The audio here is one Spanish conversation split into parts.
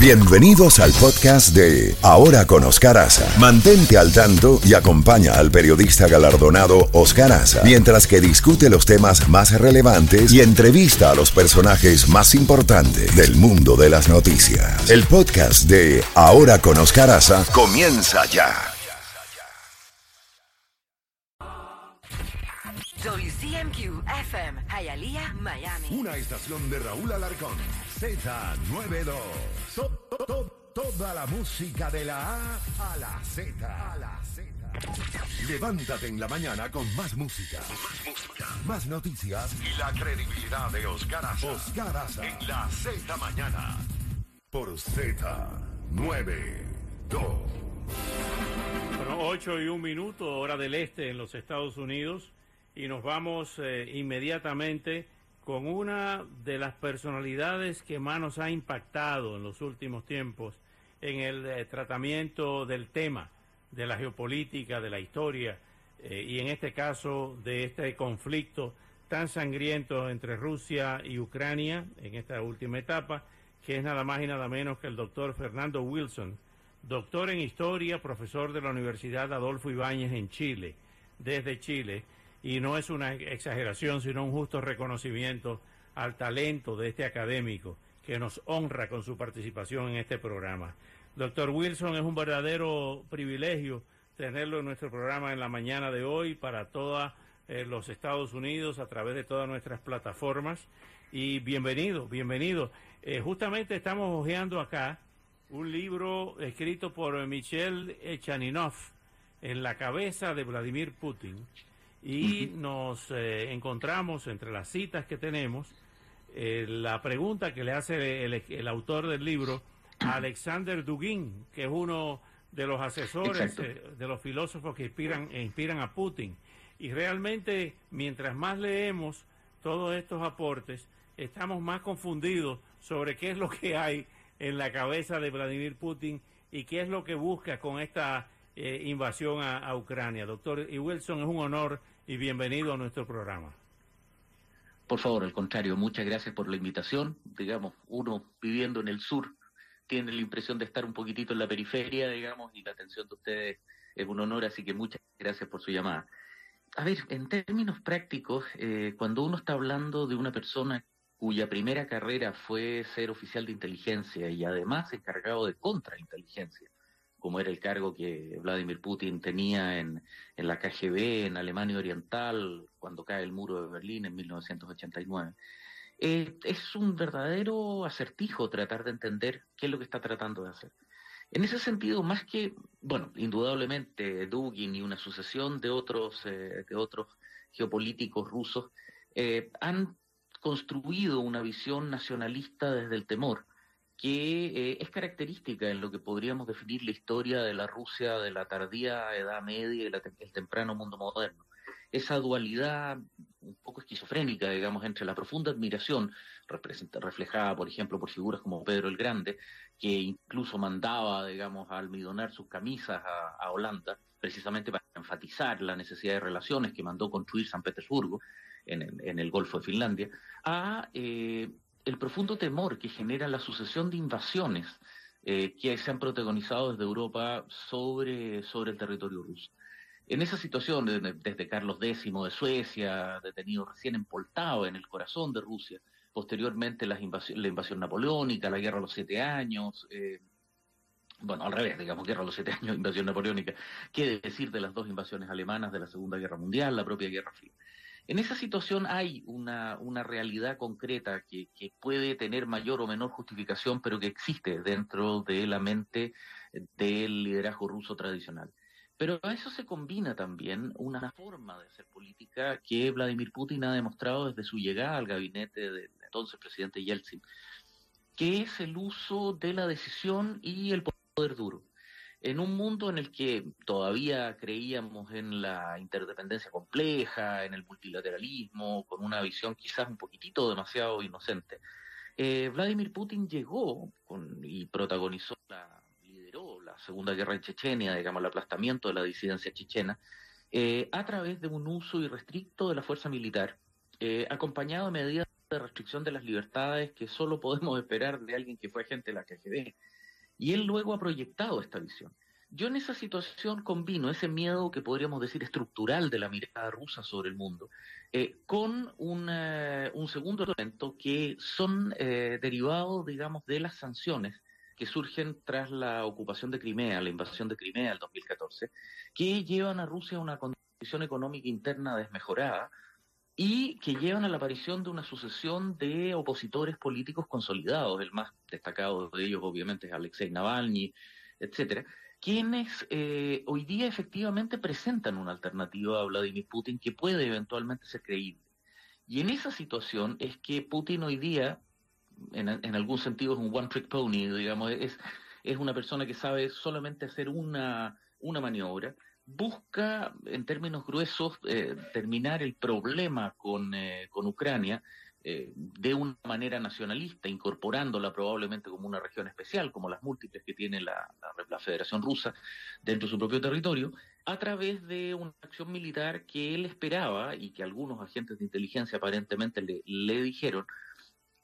Bienvenidos al podcast de Ahora con Oscar Aza. Mantente al tanto y acompaña al periodista galardonado Oscar Aza mientras que discute los temas más relevantes y entrevista a los personajes más importantes del mundo de las noticias. El podcast de Ahora con Oscar Aza comienza ya. WCMQ FM, Hialeah, Miami. Una estación de Raúl Alarcón. Z92. To- to- to- toda la música de la A a la Z. A la Z. Levántate en la mañana con más música. Más música. Más noticias. Y la credibilidad de Oscar Aza. Oscar Aza. En la Z mañana. Por Z92. Bueno, 8 y un minuto, hora del este en los Estados Unidos, y nos vamos eh, inmediatamente con una de las personalidades que más nos ha impactado en los últimos tiempos en el eh, tratamiento del tema de la geopolítica, de la historia, eh, y en este caso de este conflicto tan sangriento entre Rusia y Ucrania en esta última etapa, que es nada más y nada menos que el doctor Fernando Wilson, doctor en historia, profesor de la Universidad Adolfo Ibáñez en Chile, desde Chile, y no es una exageración, sino un justo reconocimiento al talento de este académico que nos honra con su participación en este programa. Doctor Wilson, es un verdadero privilegio tenerlo en nuestro programa en la mañana de hoy para todos los Estados Unidos a través de todas nuestras plataformas. Y bienvenido, bienvenido. Eh, justamente estamos hojeando acá un libro escrito por Michel Chaninov en la cabeza de Vladimir Putin y nos eh, encontramos entre las citas que tenemos eh, la pregunta que le hace el, el autor del libro Alexander Dugin, que es uno de los asesores eh, de los filósofos que inspiran, inspiran a Putin. Y realmente, mientras más leemos todos estos aportes, estamos más confundidos sobre qué es lo que hay en la cabeza de Vladimir Putin y qué es lo que busca con esta eh, invasión a, a Ucrania. Doctor y Wilson, es un honor y bienvenido a nuestro programa. Por favor, al contrario, muchas gracias por la invitación. Digamos, uno viviendo en el sur tiene la impresión de estar un poquitito en la periferia, digamos, y la atención de ustedes es un honor, así que muchas gracias por su llamada. A ver, en términos prácticos, eh, cuando uno está hablando de una persona cuya primera carrera fue ser oficial de inteligencia y además encargado de contrainteligencia, como era el cargo que Vladimir Putin tenía en, en la KGB, en Alemania Oriental, cuando cae el muro de Berlín en 1989. Eh, es un verdadero acertijo tratar de entender qué es lo que está tratando de hacer. En ese sentido, más que, bueno, indudablemente Dugin y una sucesión de otros, eh, de otros geopolíticos rusos eh, han construido una visión nacionalista desde el temor, que eh, es característica en lo que podríamos definir la historia de la Rusia de la tardía Edad Media y la te- el temprano mundo moderno. Esa dualidad un poco esquizofrénica, digamos, entre la profunda admiración reflejada, por ejemplo, por figuras como Pedro el Grande, que incluso mandaba, digamos, a almidonar sus camisas a, a Holanda, precisamente para enfatizar la necesidad de relaciones que mandó construir San Petersburgo en, el- en el Golfo de Finlandia, a eh, el profundo temor que genera la sucesión de invasiones eh, que se han protagonizado desde Europa sobre, sobre el territorio ruso. En esa situación, desde, Carlos X de Suecia, detenido recién empoltado en el corazón de Rusia, posteriormente las invasión- la invasión napoleónica, la guerra de los siete años, eh, bueno, al revés, digamos, guerra de los siete años, invasión napoleónica, qué decir de las dos invasiones alemanas de la Segunda Guerra Mundial, la propia Guerra Fría. En esa situación hay una, realidad concreta que, que puede tener mayor o menor justificación, pero que existe dentro de la mente del liderazgo ruso tradicional. Pero a eso se combina también una forma de hacer política que Vladimir Putin ha demostrado desde su llegada al gabinete del entonces presidente Yeltsin, que es el uso de la decisión y el poder duro. En un mundo en el que todavía creíamos en la interdependencia compleja, en el multilateralismo, con una visión quizás un poquitito demasiado inocente, eh, Vladimir Putin llegó y protagonizó la, lideró la Segunda Guerra en Chechenia, digamos, el aplastamiento de la disidencia chechena, eh, a través de un uso irrestricto de la fuerza militar, eh, acompañado de medidas de restricción de las libertades que solo podemos esperar de alguien que fue agente de la KGB. Y él luego ha proyectado esta visión. Yo en esa situación combino ese miedo que podríamos decir estructural de la mirada rusa sobre el mundo eh, con un, un, segundo elemento que son eh, derivados, digamos, de las sanciones que surgen tras la ocupación de Crimea, la invasión de Crimea el 2014, que llevan a Rusia a una condición económica interna desmejorada y que llevan a la aparición de una sucesión de opositores políticos consolidados. El más destacado de ellos, obviamente, es Alexei Navalny, etcétera, quienes eh, hoy día efectivamente presentan una alternativa a Vladimir Putin que puede eventualmente ser creíble. Y en esa situación es que Putin hoy día, en, en algún sentido, es un one-trick pony, digamos, es, es una persona que sabe solamente hacer una, una maniobra, busca, en términos gruesos, eh, terminar el problema con, eh, con Ucrania, eh, de una manera nacionalista, incorporándola probablemente como una región especial, como las múltiples que tiene la, la, Federación Rusa dentro de su propio territorio, a través de una acción militar que él esperaba y que algunos agentes de inteligencia aparentemente le, le dijeron,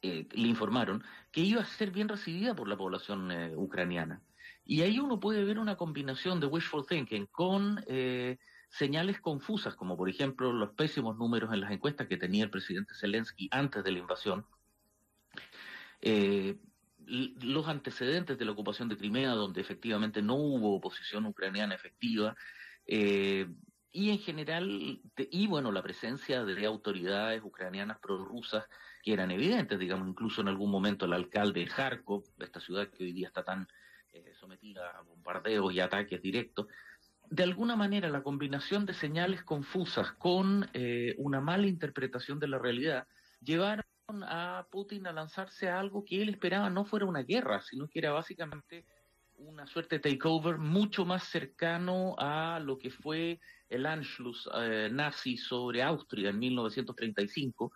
le informaron, que iba a ser bien recibida por la población ucraniana. Y ahí uno puede ver una combinación de wishful thinking con eh, señales confusas, como por ejemplo los pésimos números en las encuestas que tenía el presidente Zelensky antes de la invasión, eh, los antecedentes de la ocupación de Crimea, donde efectivamente no hubo oposición ucraniana efectiva, eh, y en general, y bueno, la presencia de autoridades ucranianas prorrusas que eran evidentes, digamos, incluso en algún momento el alcalde de Kharkov, esta ciudad que hoy día está tan eh, sometida a bombardeos y ataques directos, de alguna manera la combinación de señales confusas con eh, una mala interpretación de la realidad llevaron a Putin a lanzarse a algo que él esperaba no fuera una guerra, sino que era básicamente una suerte de takeover mucho más cercano a lo que fue el Anschluss eh, nazi sobre Austria en 1935,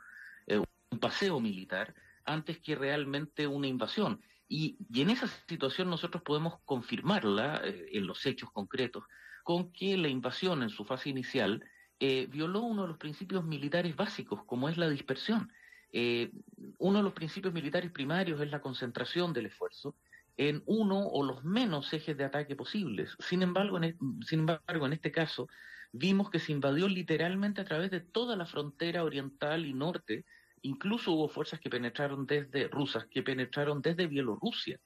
eh, un paseo militar, antes que realmente una invasión. Y, en esa situación nosotros podemos confirmarla en los hechos concretos, con que la invasión en su fase inicial eh, violó uno de los principios militares básicos, como es la dispersión. Eh, uno de los principios militares primarios es la concentración del esfuerzo en uno o los menos ejes de ataque posibles. Sin embargo, en, sin embargo, en este caso, vimos que se invadió literalmente a través de toda la frontera oriental y norte. Incluso hubo fuerzas que penetraron desde rusas, que penetraron desde Bielorrusia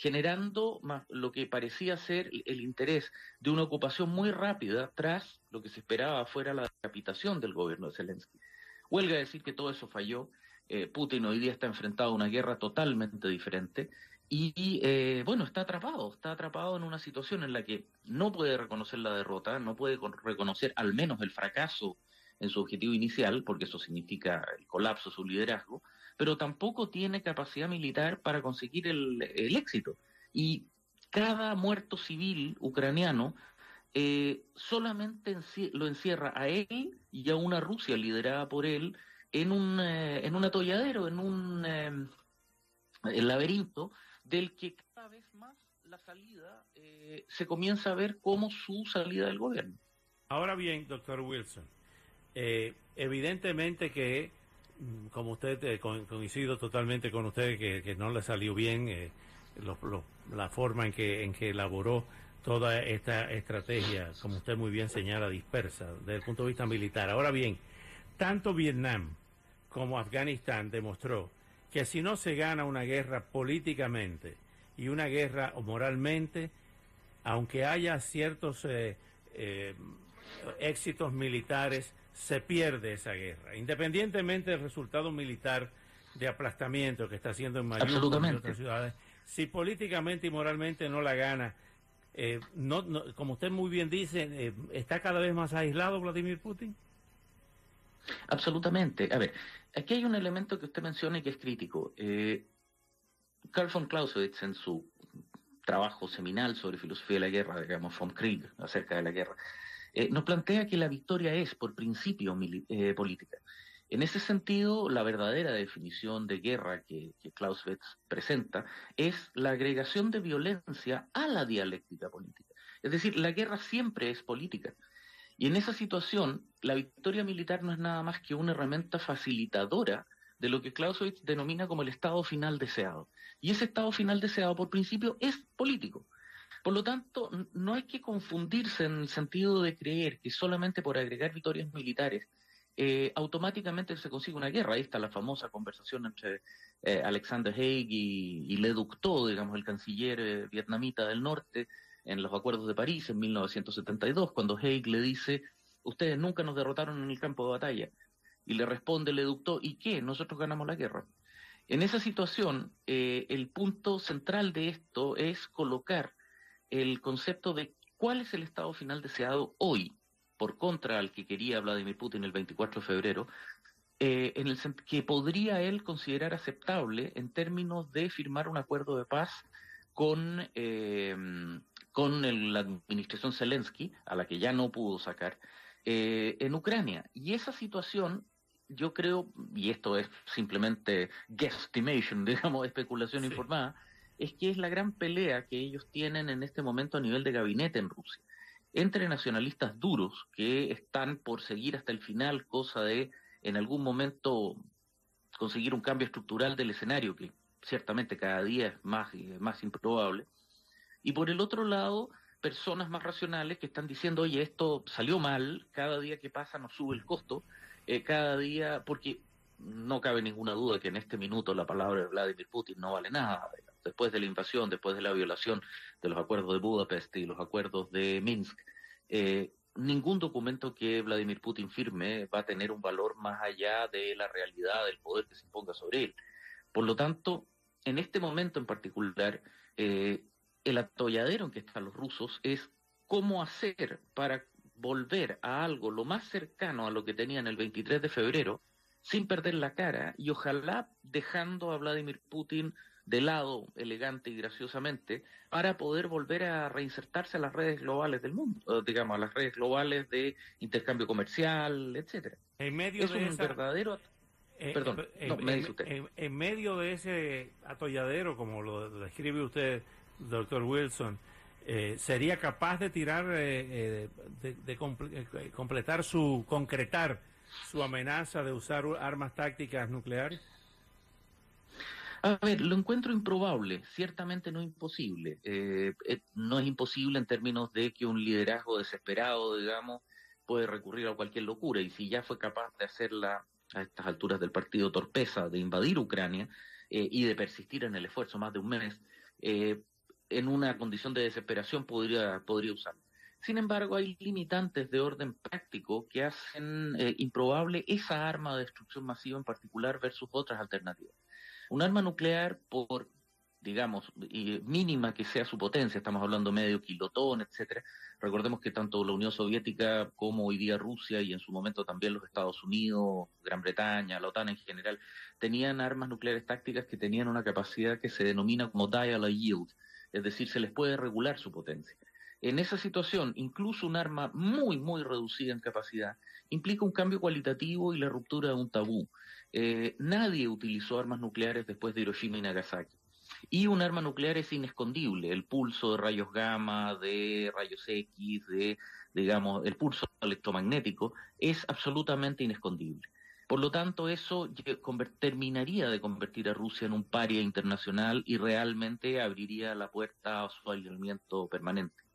generando lo que parecía ser el interés de una ocupación muy rápida tras lo que se esperaba fuera la decapitación del gobierno de Zelensky. Huelga decir que todo eso falló. Eh, Putin hoy día está enfrentado a una guerra totalmente diferente y, eh, bueno, está atrapado, está atrapado en una situación en la que no puede reconocer la derrota, no puede reconocer al menos el fracaso en su objetivo inicial, porque eso significa el colapso de su liderazgo, pero tampoco tiene capacidad militar para conseguir el, éxito. Y cada muerto civil ucraniano eh, solamente lo encierra a él y a una Rusia liderada por él en un, eh, en un atolladero, en un eh, laberinto del que cada vez más la salida se comienza a ver como su salida del gobierno. Ahora bien, doctor Wilson, evidentemente que Mm, como usted, eh, coincido totalmente con usted que, no le salió bien eh, la forma en que, en que elaboró toda esta estrategia, como usted muy bien señala, dispersa desde el punto de vista militar. Ahora bien, tanto Vietnam como Afganistán demostró que si no se gana una guerra políticamente y una guerra moralmente, aunque haya ciertos eh, éxitos militares, se pierde esa guerra, independientemente del resultado militar de aplastamiento que está haciendo en Mariupol y otras ciudades. Si políticamente y moralmente no la gana, eh, no, como usted muy bien dice, eh, ¿está cada vez más aislado Vladimir Putin? Absolutamente. A ver, aquí hay un elemento que usted menciona y que es crítico. Eh, Karl von Clausewitz, en su trabajo seminal sobre filosofía de la guerra, digamos, von Krieg, acerca de la guerra, eh, nos plantea que la victoria es, por principio, eh, política. En ese sentido, la verdadera definición de guerra que, Clausewitz presenta es la agregación de violencia a la dialéctica política. Es decir, la guerra siempre es política. Y en esa situación, la victoria militar no es nada más que una herramienta facilitadora de lo que Clausewitz denomina como el estado final deseado. Y ese estado final deseado, por principio, es político. Por lo tanto, no hay que confundirse en el sentido de creer que solamente por agregar victorias militares eh, automáticamente se consigue una guerra. Ahí está la famosa conversación entre eh, Alexander Haig y, Le Duc Tho, digamos, el canciller eh, vietnamita del norte, en los acuerdos de París en 1972, cuando Haig le dice, ustedes nunca nos derrotaron en el campo de batalla. Y le responde Le Duc Tho, ¿y qué? Nosotros ganamos la guerra. En esa situación, el punto central de esto es colocar el concepto de cuál es el estado final deseado hoy, por contra al que quería Vladimir Putin el 24 de febrero, eh, en el que podría él considerar aceptable en términos de firmar un acuerdo de paz con, eh, con la administración Zelensky, a la que ya no pudo sacar, eh, en Ucrania. Y esa situación, yo creo, y esto es simplemente guesstimation, digamos, especulación informada, es que es la gran pelea que ellos tienen en este momento a nivel de gabinete en Rusia, entre nacionalistas duros que están por seguir hasta el final, cosa de en algún momento conseguir un cambio estructural del escenario, que ciertamente cada día es más, más improbable, y por el otro lado, personas más racionales que están diciendo, oye, esto salió mal, cada día que pasa nos sube el costo, eh, cada día, porque no cabe ninguna duda que en este minuto la palabra de Vladimir Putin no vale nada después de la invasión, después de la violación de los acuerdos de Budapest y los acuerdos de Minsk, eh, ningún documento que Vladimir Putin firme va a tener un valor más allá de la realidad del poder que se imponga sobre él. Por lo tanto, en este momento en particular, eh, el atolladero en que están los rusos es cómo hacer para volver a algo lo más cercano a lo que tenían el 23 de febrero, sin perder la cara y ojalá dejando a Vladimir Putin de lado elegante y graciosamente para poder volver a reinsertarse a las redes globales del mundo, digamos, a las redes globales de intercambio comercial, etcétera. En medio es un verdadero eh, Perdón, en, me dice usted. En, medio de ese atolladero, como lo describe usted, doctor Wilson, eh, ¿sería capaz de tirar, eh, de, completar su, concretar su amenaza de usar armas tácticas nucleares? A ver, lo encuentro improbable, ciertamente no imposible. Eh, eh, no es imposible en términos de que un liderazgo desesperado, digamos, puede recurrir a cualquier locura. Y si ya fue capaz de hacerla a estas alturas del partido torpeza, de invadir Ucrania eh, y de persistir en el esfuerzo más de un mes, en una condición de desesperación podría, podría usarlo. Sin embargo, hay limitantes de orden práctico que hacen improbable esa arma de destrucción masiva en particular versus otras alternativas. Un arma nuclear, por, digamos, mínima que sea su potencia, estamos hablando medio kilotón, etcétera. Recordemos que tanto la Unión Soviética como hoy día Rusia y en su momento también los Estados Unidos, Gran Bretaña, la OTAN en general, tenían armas nucleares tácticas que tenían una capacidad que se denomina como dial yield, es decir, se les puede regular su potencia. En esa situación, incluso un arma muy, muy reducida en capacidad implica un cambio cualitativo y la ruptura de un tabú. Eh, nadie utilizó armas nucleares después de Hiroshima y Nagasaki. Y un arma nuclear es inescondible. El pulso de rayos gamma, de rayos X, de, digamos, el pulso electromagnético es absolutamente inescondible. Por lo tanto, eso terminaría de convertir a Rusia en un paria internacional y realmente abriría la puerta a su aislamiento permanente.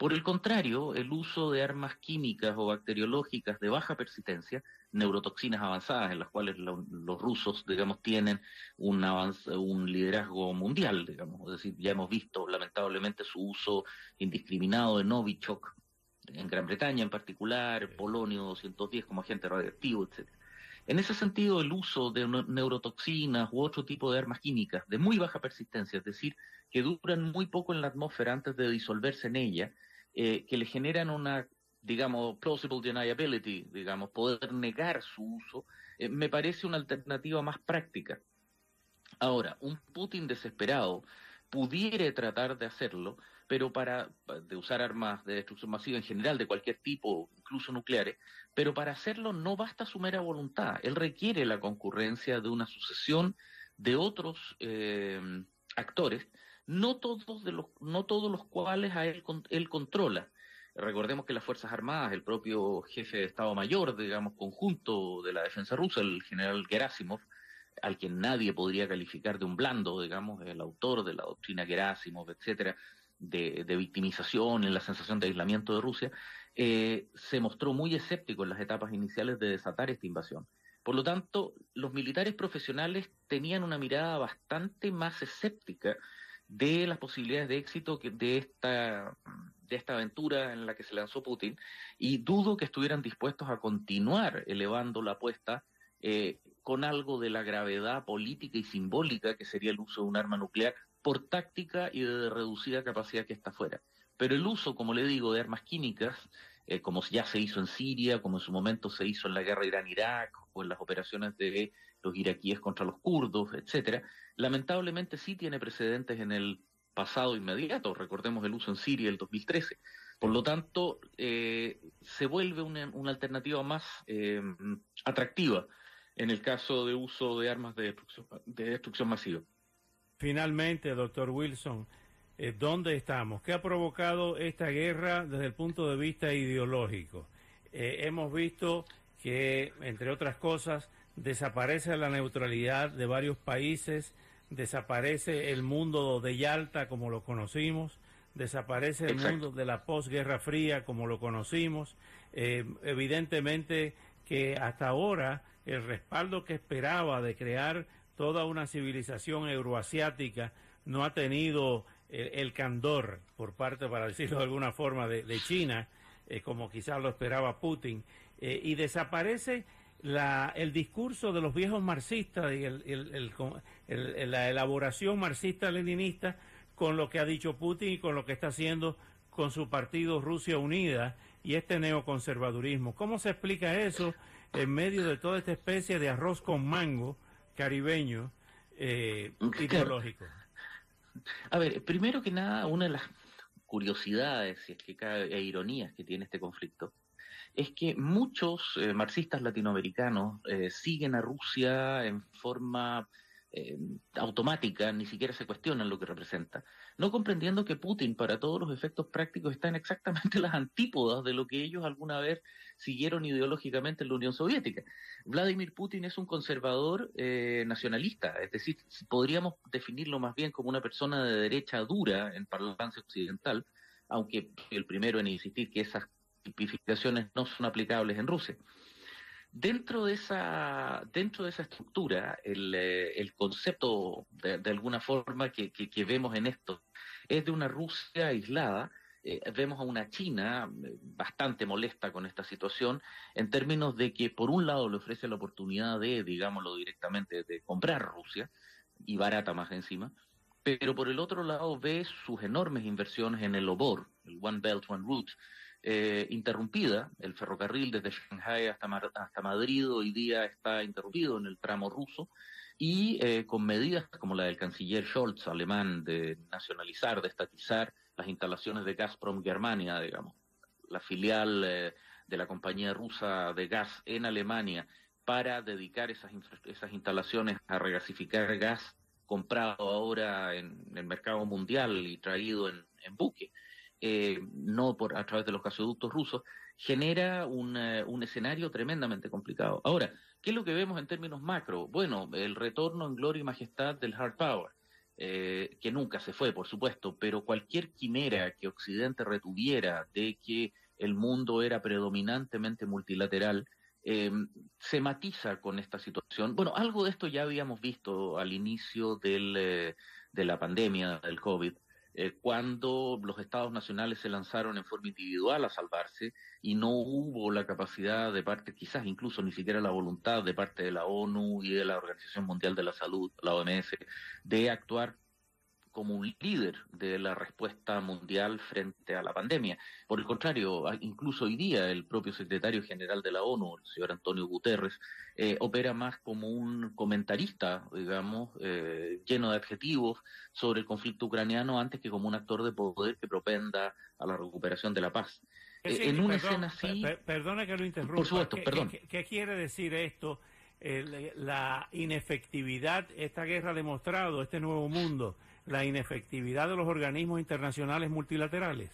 Por el contrario, el uso de armas químicas o bacteriológicas de baja persistencia neurotoxinas avanzadas en las cuales los rusos, digamos, tienen un, un liderazgo mundial, digamos, es decir, ya hemos visto lamentablemente su uso indiscriminado de Novichok en Gran Bretaña en particular, Polonio 210 como agente radioactivo, etc. En ese sentido, el uso de neurotoxinas u otro tipo de armas químicas de muy baja persistencia, es decir, que duran muy poco en la atmósfera antes de disolverse en ella, eh, que le generan una digamos, plausible deniability, digamos, poder negar su uso, eh, me parece una alternativa más práctica. Ahora, un Putin desesperado pudiera tratar de hacerlo, pero para de usar armas de destrucción masiva en general de cualquier tipo, incluso nucleares, pero para hacerlo no basta su mera voluntad. Él requiere la concurrencia de una sucesión de otros eh, actores, no todos de los, no todos los cuales a él, él controla. Recordemos que las Fuerzas Armadas, el propio jefe de Estado Mayor, digamos, conjunto de la defensa rusa, el general Gerasimov, al que nadie podría calificar de un blando, digamos, el autor de la doctrina Gerasimov, etcétera, de, victimización, en la sensación de aislamiento de Rusia, eh, se mostró muy escéptico en las etapas iniciales de desatar esta invasión. Por lo tanto, los militares profesionales tenían una mirada bastante más escéptica de las posibilidades de éxito de esta, de esta aventura en la que se lanzó Putin y dudo que estuvieran dispuestos a continuar elevando la apuesta eh, con algo de la gravedad política y simbólica que sería el uso de un arma nuclear por táctica y de reducida capacidad que está fuera. Pero el uso, como le digo, de armas químicas, eh, como ya se hizo en Siria, como en su momento se hizo en la guerra Irán-Irak o en las operaciones de los iraquíes contra los kurdos, etcétera, lamentablemente sí tiene precedentes en el pasado inmediato. Recordemos el uso en Siria el 2013. Por lo tanto, eh, se vuelve una, alternativa más eh, atractiva en el caso de uso de armas de destrucción, de destrucción masiva. Finalmente, doctor Wilson, eh, ¿dónde estamos? ¿Qué ha provocado esta guerra desde el punto de vista ideológico? Hemos visto que, entre otras cosas, desaparece la neutralidad de varios países, desaparece el mundo de Yalta como lo conocimos, desaparece el mundo de la posguerra fría como lo conocimos. Eh, evidentemente que hasta ahora el respaldo que esperaba de crear toda una civilización euroasiática no ha tenido el, candor por parte, para decirlo de alguna forma, de, China, eh, como quizás lo esperaba Putin, eh, y desaparece la, el discurso de los viejos marxistas y la elaboración marxista-leninista con lo que ha dicho Putin y con lo que está haciendo con su partido Rusia Unida y este neoconservadurismo. ¿Cómo se explica eso en medio de toda esta especie de arroz con mango? caribeño eh, ideológico? A ver, primero que nada, una de las curiosidades, si es que cabe, e ironías que tiene este conflicto, es que muchos eh, marxistas latinoamericanos eh, siguen a Rusia en forma eh, automática, ni siquiera se cuestionan lo que representa, no comprendiendo que Putin, para todos los efectos prácticos, está en exactamente las antípodas de lo que ellos alguna vez siguieron ideológicamente en la Unión Soviética. Vladimir Putin es un conservador nacionalista, es decir, podríamos definirlo más bien como una persona de derecha dura en parlance occidental, aunque el primero en insistir que esas tipificaciones no son aplicables en Rusia. Dentro de esa, dentro de esa estructura, el, eh, concepto de, alguna forma que, vemos en esto es de una Rusia aislada. Eh, vemos a una China eh, bastante molesta con esta situación en términos de que por un lado le ofrece la oportunidad de, digámoslo directamente, de comprar Rusia y barata más encima, pero por el otro lado ve sus enormes inversiones en el OBOR, el One Belt, One Route, eh, interrumpida. El ferrocarril desde Shanghai hasta, Madrid hoy día está interrumpido en el tramo ruso y eh, con medidas como la del canciller Scholz alemán de nacionalizar, de estatizar las instalaciones de Gazprom Germania, digamos, la filial eh, de la compañía rusa de gas en Alemania para dedicar esas, esas instalaciones a regasificar gas comprado ahora en el mercado mundial y traído en, en buque. Eh, no por a través de los gasoductos rusos, genera un, eh, escenario tremendamente complicado. Ahora, ¿qué es lo que vemos en términos macro? Bueno, el retorno en gloria y majestad del hard power, eh, que nunca se fue, por supuesto, pero cualquier quimera que Occidente retuviera de que el mundo era predominantemente multilateral, se matiza con esta situación. Bueno, algo de esto ya habíamos visto al inicio del, de la pandemia del COVID, eh, cuando los estados nacionales se lanzaron en forma individual a salvarse y no hubo la capacidad de parte, quizás incluso ni siquiera la voluntad de parte de la ONU y de la Organización Mundial de la Salud, la OMS, de actuar como un líder de la respuesta mundial frente a la pandemia. Por el contrario, incluso hoy día el propio secretario general de la ONU, el señor Antonio Guterres, eh, opera más como un comentarista, digamos, eh, lleno de adjetivos sobre el conflicto ucraniano antes que como un actor de poder que propenda a la recuperación de la paz. Eh, en una escena así... perdona que lo interrumpa. Por supuesto, perdón. ¿Qué, quiere decir esto? la inefectividad, esta guerra ha demostrado, este nuevo mundo, la inefectividad de los organismos internacionales multilaterales?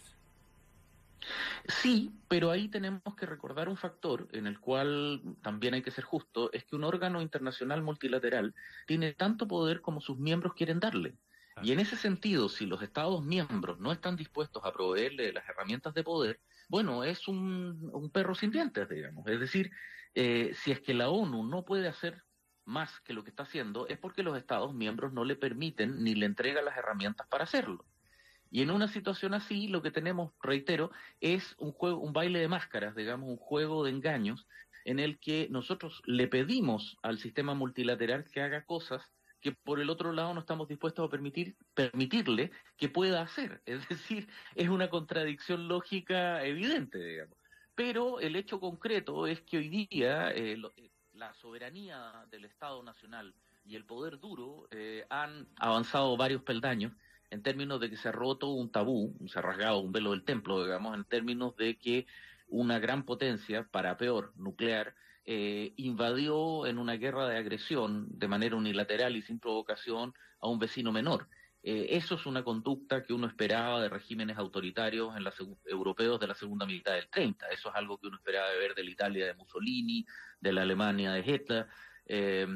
Sí, pero ahí tenemos que recordar un factor en el cual también hay que ser justo, es que un órgano internacional multilateral tiene tanto poder como sus miembros quieren darle. Y en ese sentido, si los Estados miembros no están dispuestos a proveerle las herramientas de poder, bueno, es un, perro sin dientes, digamos. Es decir, eh, si es que la ONU no puede hacer más que lo que está haciendo, es porque los Estados miembros no le permiten ni le entregan las herramientas para hacerlo. Y en una situación así, lo que tenemos, reitero, es un juego, un baile de máscaras, digamos, un juego de engaños, en el que nosotros le pedimos al sistema multilateral que haga cosas que por el otro lado no estamos dispuestos a permitir, permitirle que pueda hacer. Es decir, es una contradicción lógica evidente, digamos. Pero el hecho concreto es que hoy día eh, la soberanía del Estado Nacional y el poder duro eh, han avanzado varios peldaños en términos de que se ha roto un tabú, se ha rasgado un velo del templo, digamos, en términos de que una gran potencia, para peor, nuclear, eh, invadió en una guerra de agresión de manera unilateral y sin provocación a un vecino menor. Eh, eso es una conducta que uno esperaba de regímenes autoritarios en europeos de la segunda mitad del 30. Eso es algo que uno esperaba de ver de la Italia de Mussolini, de la Alemania de Hitler. Eh,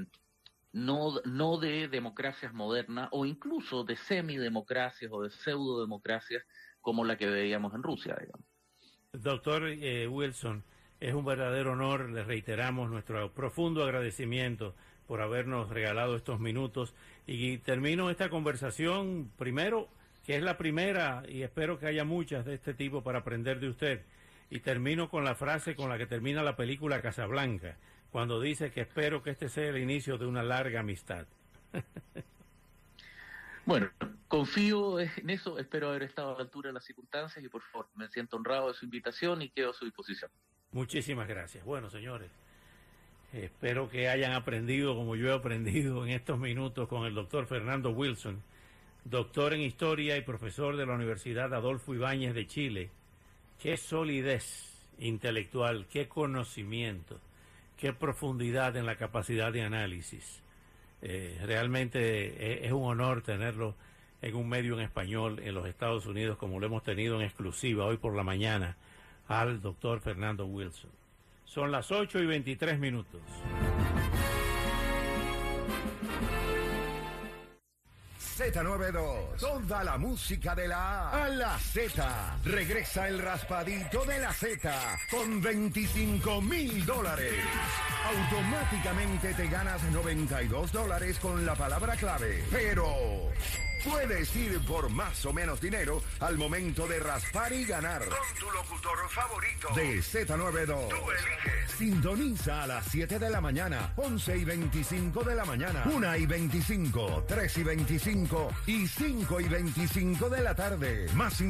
no, de democracias modernas o incluso de semidemocracias o de pseudodemocracias como la que veíamos en Rusia, digamos. Doctor eh, Wilson, es un verdadero honor, le reiteramos nuestro profundo agradecimiento por habernos regalado estos minutos y termino esta conversación primero, que es la primera y espero que haya muchas de este tipo para aprender de usted. Y termino con la frase con la que termina la película Casablanca cuando dice que espero que este sea el inicio de una larga amistad. Bueno, confío en eso, espero haber estado a la altura de las circunstancias y por favor, me siento honrado de su invitación y quedo a su disposición. Muchísimas gracias. Bueno, señores, espero que hayan aprendido como yo he aprendido en estos minutos con el doctor Fernando Wilson, doctor en historia y profesor de la Universidad Adolfo Ibáñez de Chile. Qué solidez intelectual, qué conocimiento qué profundidad en la capacidad de análisis. Eh, realmente eh, es un honor tenerlo en un medio en español en los Estados Unidos como lo hemos tenido en exclusiva hoy por la mañana al doctor Fernando Wilson. Son las 8 y 23 minutos. Z92. Toda la música de la A a la Z. Regresa el raspadito de la Z con 25 mil dólares. Automáticamente te ganas 92 dólares con la palabra clave. Pero puedes ir por más o menos dinero al momento de raspar y ganar. Con tu locutor favorito. De Z92. Tú eliges. Sintoniza a las 7 de la mañana, 11 y 25 de la mañana, 1 y 25, 3 y 25 y 5 y 25 de la tarde. Más